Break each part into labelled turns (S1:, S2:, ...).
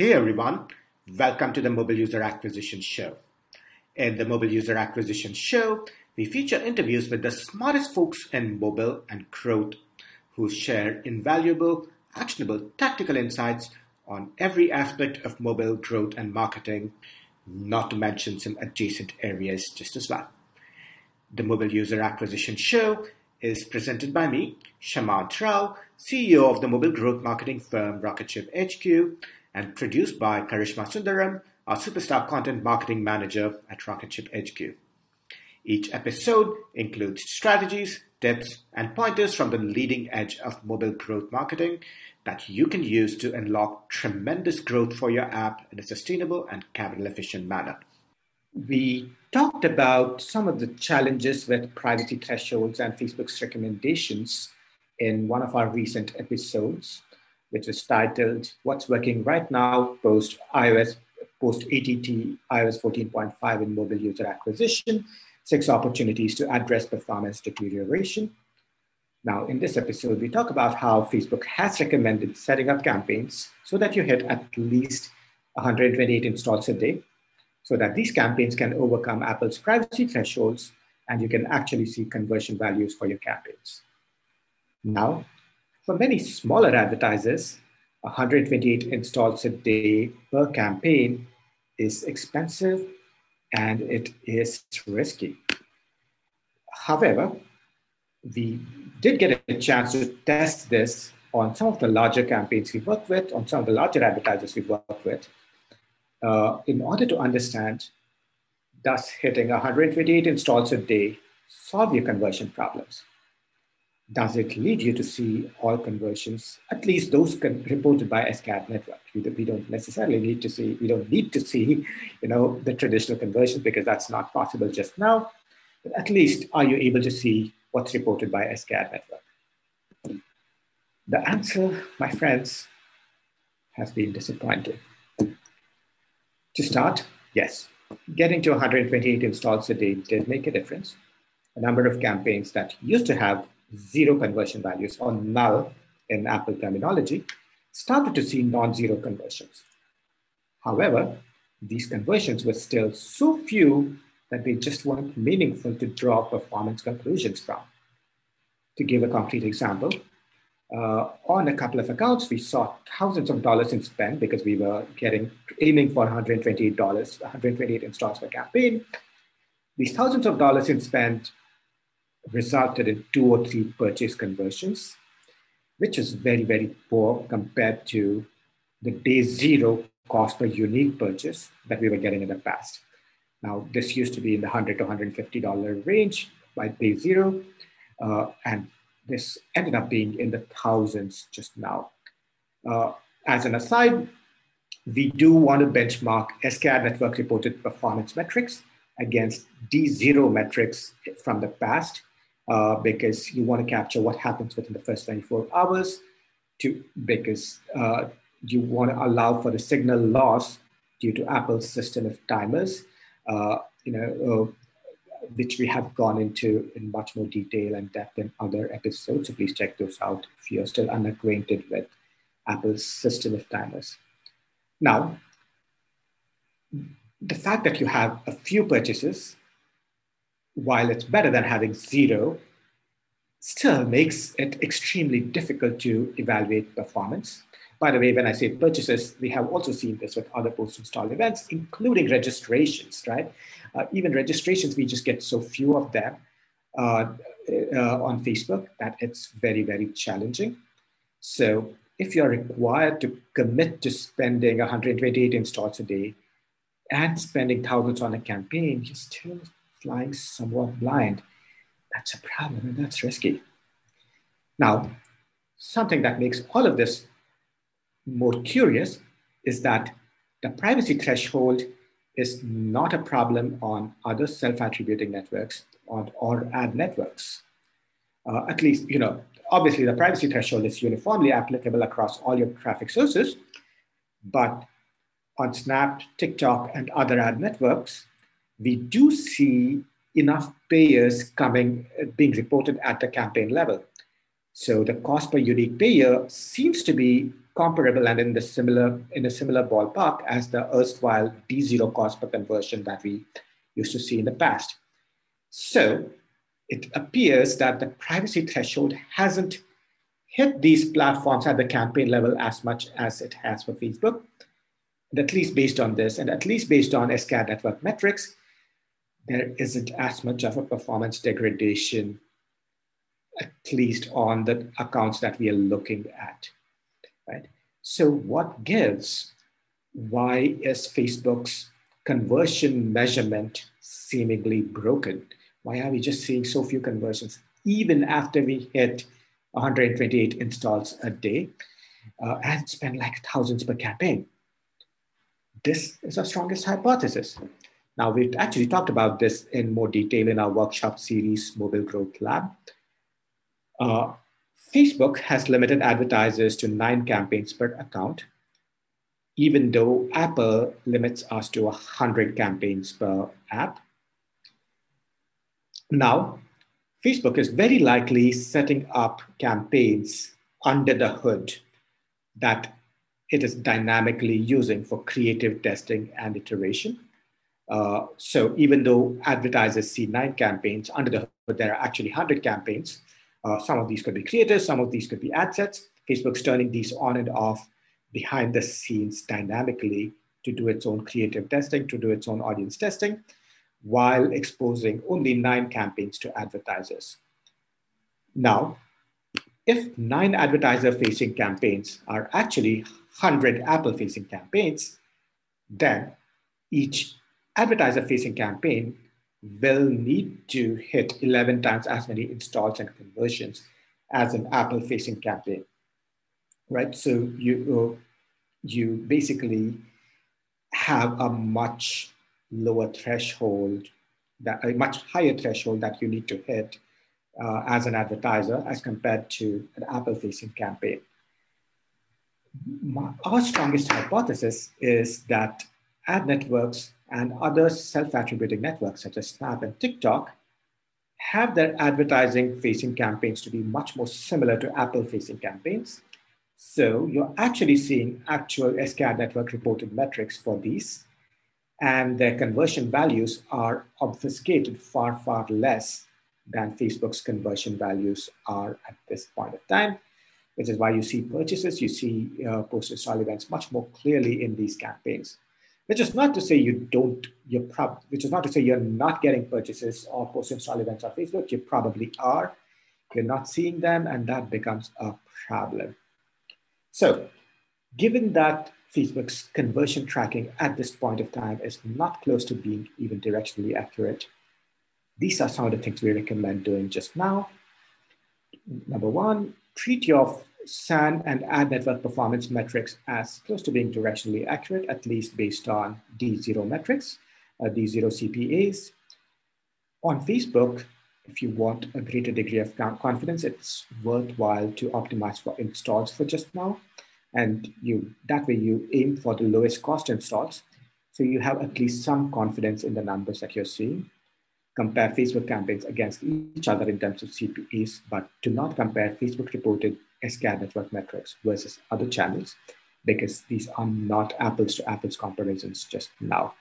S1: Hey everyone, welcome to the Mobile User Acquisition Show. In the Mobile User Acquisition Show, we feature interviews with the smartest folks in mobile and growth who share invaluable, actionable, tactical insights on every aspect of mobile growth and marketing, not to mention some adjacent areas just as well. The Mobile User Acquisition Show is presented by me, Shamanth Rao, CEO of the mobile growth marketing firm Rocketship HQ, and produced by Karishma Sundaram, our superstar content marketing manager at Rocketship HQ. Each episode includes strategies, tips, and pointers from the leading edge of mobile growth marketing that you can use to unlock tremendous growth for your app in a sustainable and capital efficient manner. We talked about some of the challenges with privacy thresholds and Facebook's recommendations in one of our recent episodes which is titled What's Working Right Now Post iOS Post ATT iOS 14.5 in Mobile User Acquisition, Six Opportunities to Address Performance Deterioration. Now, in this episode, we talk about how Facebook has recommended setting up campaigns so that you hit at least 128 installs a day, so that these campaigns can overcome Apple's privacy thresholds and you can actually see conversion values for your campaigns. Now, for many smaller advertisers, 128 installs a day per campaign is expensive and it is risky. However, we did get a chance to test this on some of the larger campaigns we work with, on some of the larger advertisers we work with, uh, in order to understand does hitting 128 installs a day solve your conversion problems? Does it lead you to see all conversions, at least those con- reported by SKAdNetwork? We, we don't necessarily need to see, we don't need to see, you know, the traditional conversions because that's not possible just now. But at least are you able to see what's reported by SKAdNetwork? The answer, my friends, has been disappointing. To start, yes, getting to 128 installs a day did make a difference. A number of campaigns that used to have zero conversion values or null in Apple terminology, started to see non-zero conversions. However, these conversions were still so few that they just weren't meaningful to draw performance conclusions from. To give a concrete example, uh, on a couple of accounts, we saw thousands of dollars in spend because we were getting aiming for $128, 128 installs per campaign. These thousands of dollars in spend resulted in two or three purchase conversions, which is very, very poor compared to the day zero cost per unique purchase that we were getting in the past. Now, this used to be in the 100 to $150 range by day zero, uh, and this ended up being in the thousands just now. Uh, as an aside, we do want to benchmark SKAdNetwork reported performance metrics against D0 metrics from the past uh, because you want to capture what happens within the first 24 hours to because uh, you want to allow for the signal loss due to Apple's system of timers, uh, you know, uh, which we have gone into in much more detail and depth in other episodes. So please check those out if you're still unacquainted with Apple's system of timers. Now, the fact that you have a few purchases while it's better than having zero, still makes it extremely difficult to evaluate performance. By the way, when I say purchases, we have also seen this with other post-install events, including registrations, right? Uh, even registrations, we just get so few of them uh, uh, on Facebook that it's very, very challenging. So if you're required to commit to spending 128 installs a day and spending thousands on a campaign, you're still flying somewhat blind. That's a problem and that's risky. Now, something that makes all of this more curious is that the privacy threshold is not a problem on other self-attributing networks or, or ad networks. Uh, at least, you know, obviously the privacy threshold is uniformly applicable across all your traffic sources, but on Snap, TikTok, and other ad networks, we do see enough payers coming, uh, being reported at the campaign level. So the cost per unique payer seems to be comparable and in the similar in a similar ballpark as the erstwhile D0 cost per conversion that we used to see in the past. So it appears that the privacy threshold hasn't hit these platforms at the campaign level as much as it has for Facebook. And at least based on this, and at least based on SKAdNetwork metrics, there isn't as much of a performance degradation, at least on the accounts that we are looking at. Right? So, what gives? Why is Facebook's conversion measurement seemingly broken? Why are we just seeing so few conversions, even after we hit 128 installs a day uh, and spend like thousands per campaign? This is our strongest hypothesis. Now, we've actually talked about this in more detail in our workshop series, Mobile Growth Lab. Uh, Facebook has limited advertisers to nine campaigns per account, even though Apple limits us to 100 campaigns per app. Now, Facebook is very likely setting up campaigns under the hood that it is dynamically using for creative testing and iteration. Uh, so even though advertisers see nine campaigns under the hood, there are actually 100 campaigns. Uh, some of these could be creators, some of these could be ad sets. Facebook's turning these on and off behind the scenes dynamically to do its own creative testing, to do its own audience testing while exposing only nine campaigns to advertisers. Now, if nine advertiser facing campaigns are actually 100 Apple facing campaigns, then each advertiser facing campaign will need to hit 11 times as many installs and conversions as an Apple facing campaign. Right? So you, you basically have a much lower threshold, that a much higher threshold that you need to hit uh, as an advertiser as compared to an Apple facing campaign. My, our strongest hypothesis is that ad networks and other self attributing networks such as Snap and TikTok have their advertising facing campaigns to be much more similar to Apple facing campaigns. So you're actually seeing actual SKAdNetwork reported metrics for these and their conversion values are obfuscated far, far less than Facebook's conversion values are at this point of time, which is why you see purchases, you see uh, post-install events much more clearly in these campaigns. Which is not to say you don't, you're prob- which is not to say you're not getting purchases or post-install events on Facebook. You probably are. You're not seeing them, and that becomes a problem. So, given that Facebook's conversion tracking at this point of time is not close to being even directionally accurate. These are some of the things we recommend doing just now. Number one, treat your SAN and ad network performance metrics as close to being directionally accurate, at least based on D0 metrics, uh, D0 CPAs. On Facebook, if you want a greater degree of confidence, it's worthwhile to optimize for installs for just now. And you that way you aim for the lowest cost installs. So you have at least some confidence in the numbers that you're seeing. Compare facebook campaigns against each other in terms of cpas but do not compare facebook reported SKAdNetwork metrics versus other channels because these are not apples to apples comparisons just now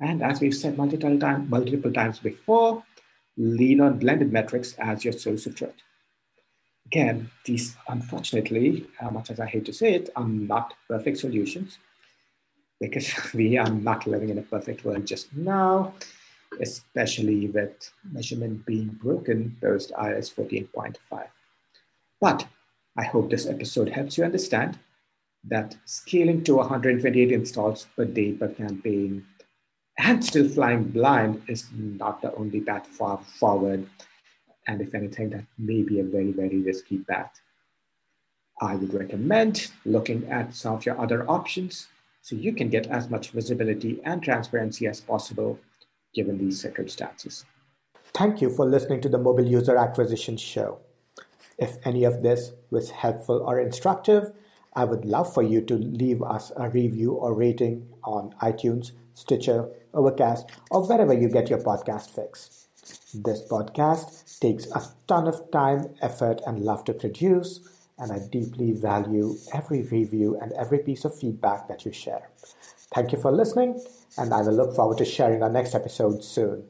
S1: and as we've said multiple, time, multiple times before lean on blended metrics as your source of truth Again, these, unfortunately, as much as I hate to say it, are not perfect solutions because we are not living in a perfect world just now, especially with measurement being broken post iOS 14.5. But I hope this episode helps you understand that scaling to 128 installs per day per campaign and still flying blind is not the only path far forward and if anything, that may be a very, very risky path. I would recommend looking at some of your other options so you can get as much visibility and transparency as possible given these circumstances. Thank you for listening to the Mobile User Acquisition Show. If any of this was helpful or instructive, I would love for you to leave us a review or rating on iTunes, Stitcher, Overcast, or wherever you get your podcast fix. This podcast takes a ton of time, effort, and love to produce, and I deeply value every review and every piece of feedback that you share. Thank you for listening, and I will look forward to sharing our next episode soon.